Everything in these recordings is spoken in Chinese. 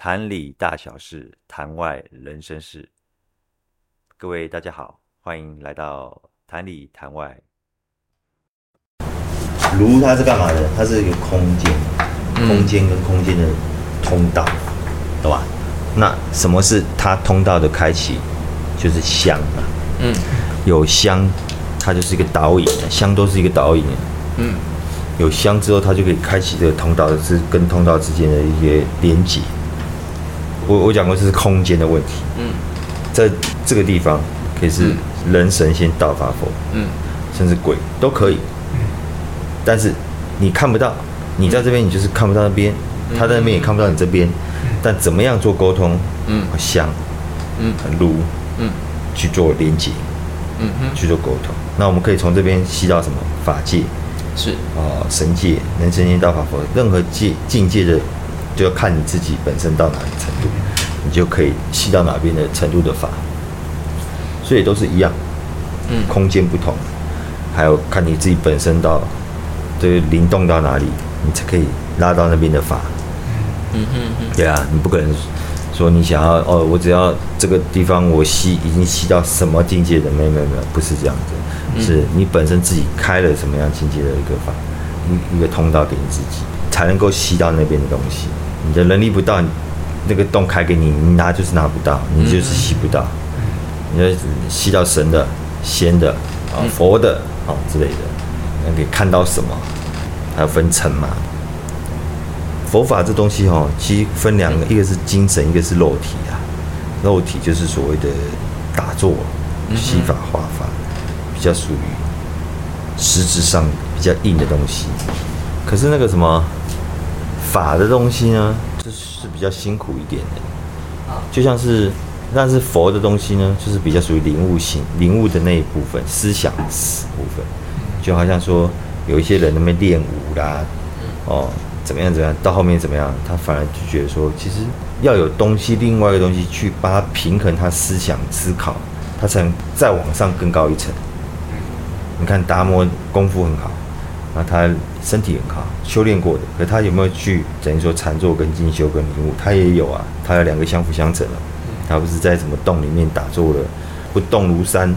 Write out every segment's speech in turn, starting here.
坛里大小事，坛外人生事。各位大家好，欢迎来到坛里坛外。炉它是干嘛的？它是一个空间，空间跟空间的通道，懂吧？那什么是它通道的开启？就是香啊。嗯，有香，它就是一个导引，香都是一个导引。嗯，有香之后，它就可以开启这个通道是跟通道之间的一些连接。我我讲过这是空间的问题。嗯，在这个地方可以是人、神仙、道、法、佛，嗯，甚至鬼都可以。嗯，但是你看不到，你在这边，你就是看不到那边，他在那边也看不到你这边。但怎么样做沟通？嗯，香，嗯，炉，嗯，去做连接，嗯哼，去做沟通。那我们可以从这边吸到什么？法界，是啊，神界、人、神仙、道、法、佛，任何界境界的。就要看你自己本身到哪个程度，你就可以吸到哪边的程度的法，所以都是一样，嗯，空间不同，还有看你自己本身到这个灵动到哪里，你才可以拉到那边的法，嗯嗯嗯，对啊，你不可能说你想要哦，我只要这个地方我吸已经吸到什么境界的，没有没有没有，不是这样子，是你本身自己开了什么样境界的一个法，一一个通道给你自己，才能够吸到那边的东西。你的能力不到，那个洞开给你，你拿就是拿不到，你就是吸不到。你要吸到神的、仙的啊、佛的啊之类的，那可以看到什么？还要分层嘛。佛法这东西哈，其实分两个，一个是精神，一个是肉体啊。肉体就是所谓的打坐、吸法、画法，比较属于实质上比较硬的东西。可是那个什么？法的东西呢，就是比较辛苦一点的，就像是，但是佛的东西呢，就是比较属于领悟性、领悟的那一部分，思想部分，就好像说有一些人那边练武啦，哦，怎么样怎么样，到后面怎么样，他反而就觉得说，其实要有东西，另外一个东西去帮他平衡他思想思考，他才能再往上更高一层。你看达摩功夫很好。那他身体很好，修炼过的，可他有没有去等于说禅坐跟进修跟领悟？他也有啊，他有两个相辅相成了。他不是在什么洞里面打坐了，不动如山，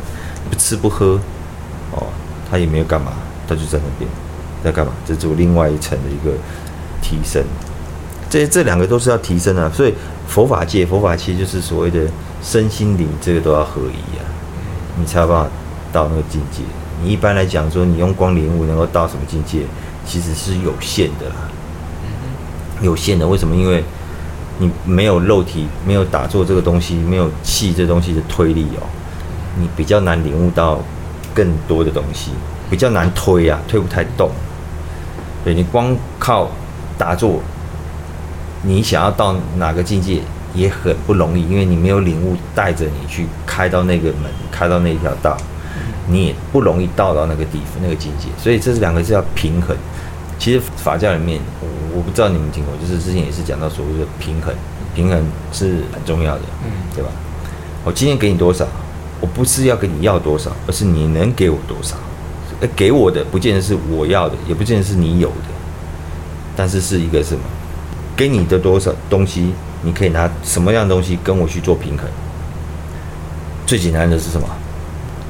不吃不喝，哦，他也没有干嘛，他就在那边在干嘛？在做另外一层的一个提升。这这两个都是要提升啊，所以佛法界佛法其实就是所谓的身心灵这个都要合一啊，你才有办法到那个境界。你一般来讲说，你用光领悟能够到什么境界，其实是有限的啦。有限的，为什么？因为你没有肉体，没有打坐这个东西，没有气这东西的推力哦，你比较难领悟到更多的东西，比较难推啊，推不太动。对，你光靠打坐，你想要到哪个境界也很不容易，因为你没有领悟带着你去开到那个门，开到那条道。你也不容易到到那个地方那个境界，所以这是两个是要平衡。其实法教里面，我我不知道你们听过，就是之前也是讲到所谓的平衡，平衡是很重要的，嗯，对吧？我今天给你多少，我不是要跟你要多少，而是你能给我多少。给我的不见得是我要的，也不见得是你有的，但是是一个什么？给你的多少东西，你可以拿什么样的东西跟我去做平衡？最简单的是什么？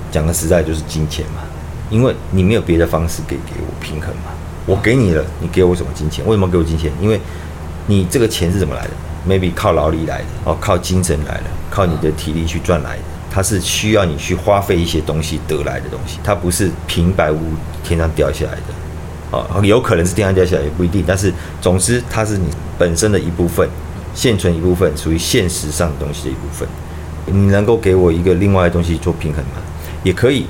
讲个实在就是金钱嘛，因为你没有别的方式给给我平衡嘛。我给你了，你给我什么金钱？为什么给我金钱？因为你这个钱是怎么来的？Maybe 靠劳力来的，哦，靠精神来的，靠你的体力去赚来的。它是需要你去花费一些东西得来的东西，它不是平白无故天上掉下来的。哦，有可能是天上掉下来，也不一定。但是总之，它是你本身的一部分，现存一部分，属于现实上的东西的一部分。你能够给我一个另外的东西做平衡吗？也可以，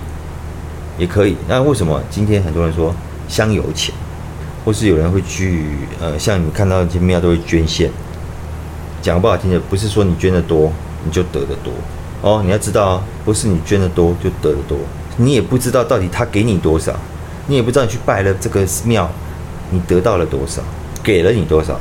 也可以。那为什么今天很多人说香油钱，或是有人会去呃，像你看到这些庙都会捐献。讲不好听的，不是说你捐的多你就得的多哦。你要知道，不是你捐的多就得的多。你也不知道到底他给你多少，你也不知道你去拜了这个庙，你得到了多少，给了你多少。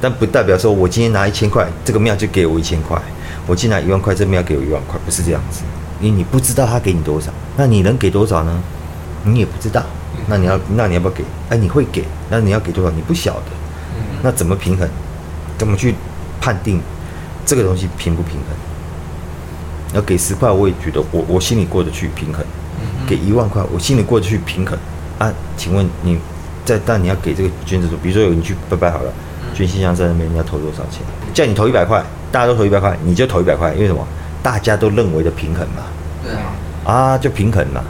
但不代表说我今天拿一千块，这个庙就给我一千块；我今天拿一万块，这庙给我一万块，不是这样子。因为你不知道他给你多少，那你能给多少呢？你也不知道，那你要那你要不要给？哎，你会给，那你要给多少？你不晓得，那怎么平衡？怎么去判定这个东西平不平衡？要给十块，我也觉得我我心里过得去平衡；给一万块，我心里过得去平衡。啊，请问你在但你要给这个捐赠者，比如说有人去拜拜好了，捐心香在那边你要投多少钱？叫你投一百块，大家都投一百块，你就投一百块，因为什么？大家都认为的平衡嘛。对啊。啊，就平衡嘛。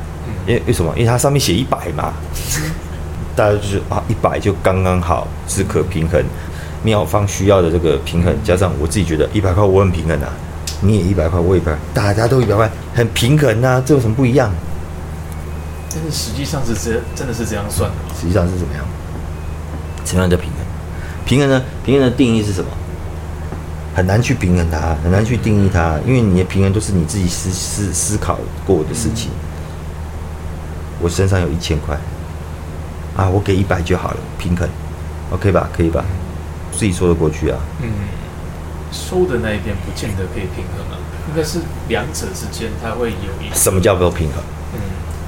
因为为什么？因为它上面写一百嘛。大家就是啊，一百就刚刚好，是可平衡。妙方需要的这个平衡，加上我自己觉得一百块我很平衡啊，你也一百块，我也一百，大家都一百块，很平衡啊，这有什么不一样？但是实际上是这真的是这样算的吗？实际上是怎么样？什么样叫平衡？平衡呢？平衡的定义是什么？很难去平衡它，很难去定义它，因为你的平衡都是你自己思思思考过的事情。我身上有一千块。啊，我给一百就好了，平衡，OK 吧？可以吧？自己说得过去啊。嗯，收的那一边不见得可以平衡啊，应该是两者之间它会有一。什么叫做平衡？嗯，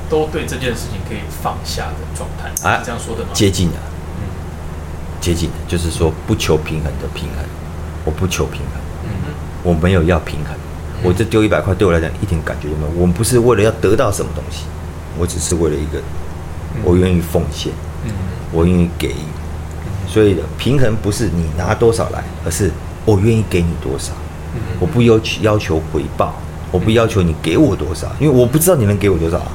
都对这件事情可以放下的状态啊，这样说的吗？接近的，嗯，接近的，就是说不求平衡的平衡，我不求平衡，嗯哼，我没有要平衡，我这丢一百块对我来讲一点感觉都没有，我们不是为了要得到什么东西，我只是为了一个。我愿意奉献，嗯我愿意给予，所以的平衡不是你拿多少来，而是我愿意给你多少。我不要求要求回报，我不要求你给我多少，因为我不知道你能给我多少啊。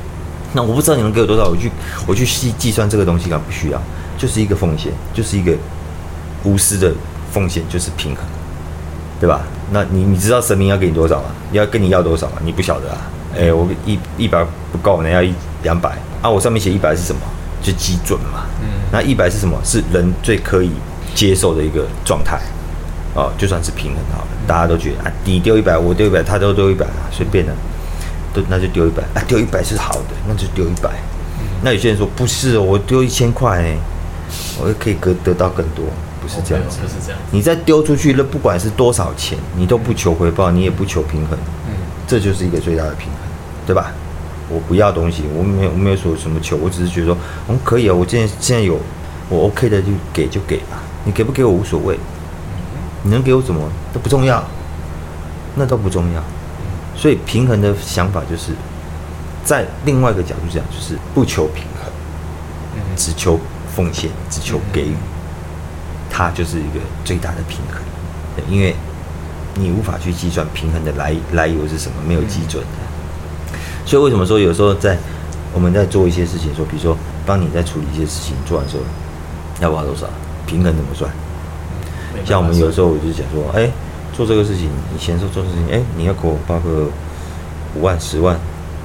那我不知道你能给我多少，我去我去细计算这个东西啊，不需要，就是一个奉献，就是一个无私的奉献，就是平衡，对吧？那你你知道神明要给你多少吗？要跟你要多少吗？你不晓得啊。哎，我一一百不够，你要一两百。啊，我上面写一百是什么？就基准嘛。嗯。那一百是什么？是人最可以接受的一个状态。哦，就算是平衡好了，大家都觉得啊，你丢一百，我丢一百，他都丢一百啊，随便的，都那就丢一百。啊，丢一百是好的，那就丢一百。嗯。那有些人说不是，我丢一千块，我就可以得得到更多，不是这样子。不是这样。你再丢出去，那不管是多少钱，你都不求回报，你也不求平衡。嗯。这就是一个最大的平衡，对吧？我不要东西，我没有我没有说什么求，我只是觉得说，我、嗯、可以啊，我现在现在有我 OK 的就给就给吧，你给不给我无所谓，你能给我什么都不重要，那都不重要，所以平衡的想法就是在另外一个角度讲，就是不求平衡，只求奉献，只求给予，它就是一个最大的平衡，因为你无法去计算平衡的来来由是什么，没有基准的。所以为什么说有时候在我们在做一些事情，说比如说帮你在处理一些事情，做完之后要花多少，平衡怎么算？像我们有时候我就讲说，哎，做这个事情，以前说做事情，哎，你要给我花个五万、十万、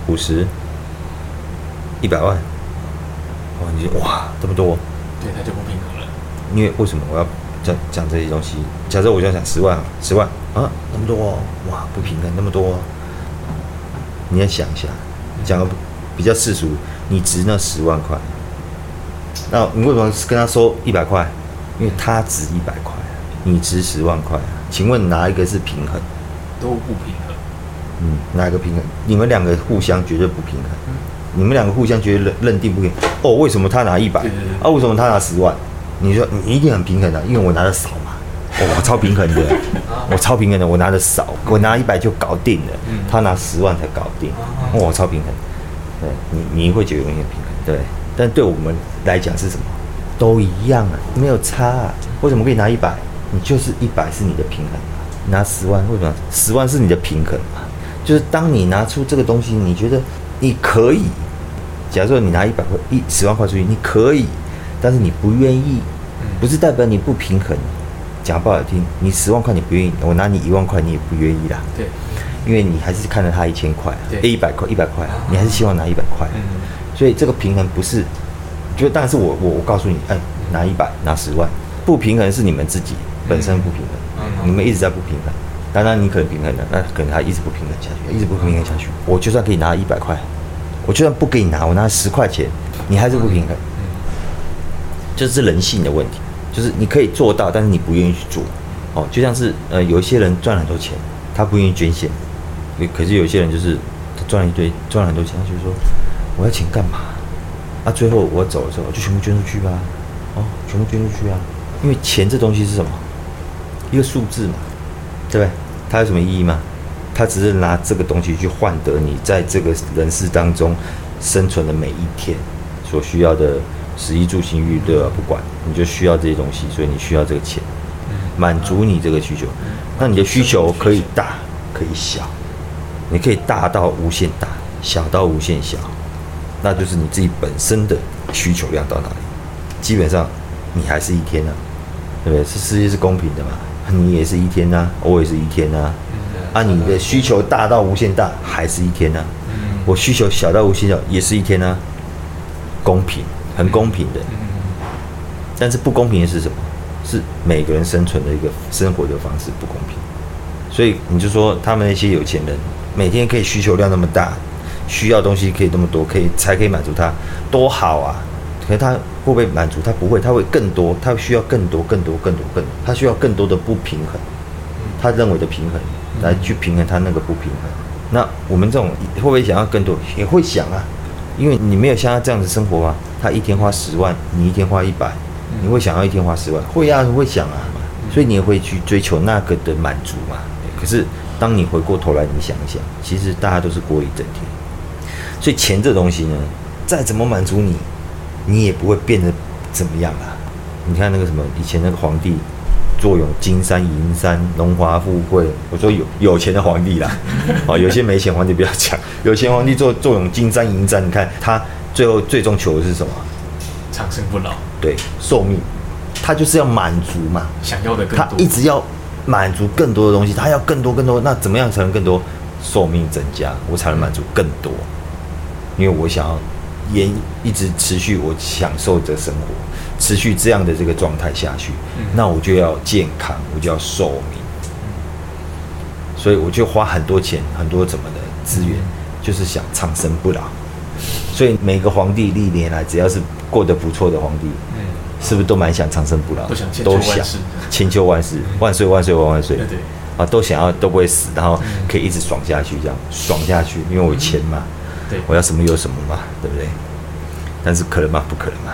五十、一百万，哇，你就哇这么多，对，那就不平衡了。因为为什么我要讲讲这些东西？假设我就要讲十万，十万啊，那么多，哇，不平衡，那么多。你要想一下，讲个比较世俗，你值那十万块，那你为什么跟他收一百块？因为他值一百块，你值十万块，请问哪一个是平衡？都不平衡。嗯，哪一个平衡？你们两个互相绝对不平衡。嗯、你们两个互相绝对认认定不平衡。哦，为什么他拿一百？啊，为什么他拿十万？你说你一定很平衡的，因为我拿的少我超平衡的，我超平衡的，我拿的少，我拿一百就搞定了，他拿十万才搞定，我超平衡。对，你你会觉得有点平衡，对，但对我们来讲是什么？都一样啊，没有差啊。为什么可以拿一百？你就是一百是你的平衡啊。拿十万为什么？十万是你的平衡啊。就是当你拿出这个东西，你觉得你可以，假如说你拿一百块一十万块出去，你可以，但是你不愿意，不是代表你不平衡。讲不好听，你十万块你不愿意，我拿你一万块你也不愿意啦。对，因为你还是看着他一千块，对，一百块一百块，你还是希望拿一百块。嗯，所以这个平衡不是，就但是我我我告诉你，哎，拿一百拿十万，不平衡是你们自己本身不平衡，你们一直在不平衡。当然你可能平衡了，那可能他一直不平衡下去，一直不平衡下去。我就算可以拿一百块，我就算不给你拿，我拿十块钱，你还是不平衡。嗯，这是人性的问题。就是你可以做到，但是你不愿意去做，哦，就像是呃，有一些人赚了很多钱，他不愿意捐献，可是有些人就是他赚了一堆，赚了很多钱，他就说我要钱干嘛？啊，最后我走的时候就全部捐出去吧，哦，全部捐出去啊，因为钱这东西是什么？一个数字嘛，对不对？它有什么意义吗？它只是拿这个东西去换得你在这个人世当中生存的每一天所需要的食衣住行娱乐啊，不管你就需要这些东西，所以你需要这个钱，满足你这个需求。那你的需求可以大，可以小，你可以大到无限大，小到无限小，那就是你自己本身的需求量到哪里。基本上你还是一天啊，对不对？这世界是公平的嘛，你也是一天呐，我也是一天呐。啊，你的需求大到无限大，还是一天呢、啊？我需求小到无限小，也是一天呢、啊。公平，很公平的。但是不公平的是什么？是每个人生存的一个生活的方式不公平。所以你就说他们那些有钱人，每天可以需求量那么大，需要东西可以那么多，可以才可以满足他，多好啊！可是他会不会满足？他不会，他会更多，他需要更多、更多、更多、更多，他需要更多的不平衡，他认为的平衡。来去平衡他那个不平衡，那我们这种会不会想要更多？也会想啊，因为你没有像他这样子生活嘛。他一天花十万，你一天花一百，你会想要一天花十万？会啊，会想啊，所以你也会去追求那个的满足嘛。可是当你回过头来，你想一想，其实大家都是过一整天，所以钱这东西呢，再怎么满足你，你也不会变得怎么样啊。你看那个什么，以前那个皇帝。坐拥金山银山，荣华富贵。我说有有钱的皇帝啦，啊，有些没钱皇帝不要讲。有钱皇帝坐坐拥金山银山，你看他最后最终求的是什么？长生不老。对，寿命，他就是要满足嘛，想要的更多。他一直要满足更多的东西，他要更多更多。那怎么样才能更多？寿命增加，我才能满足更多。因为我想要延一直持续，我享受着生活。持续这样的这个状态下去，那我就要健康，我就要寿命，所以我就花很多钱，很多怎么的资源，就是想长生不老。所以每个皇帝历年来，只要是过得不错的皇帝，是不是都蛮想长生不老？都想千秋万世，万岁万岁万万岁！啊，都想要都不会死，然后可以一直爽下去，这样爽下去，因为我有钱嘛，我要什么有什么嘛，对不对？但是可能吗？不可能嘛。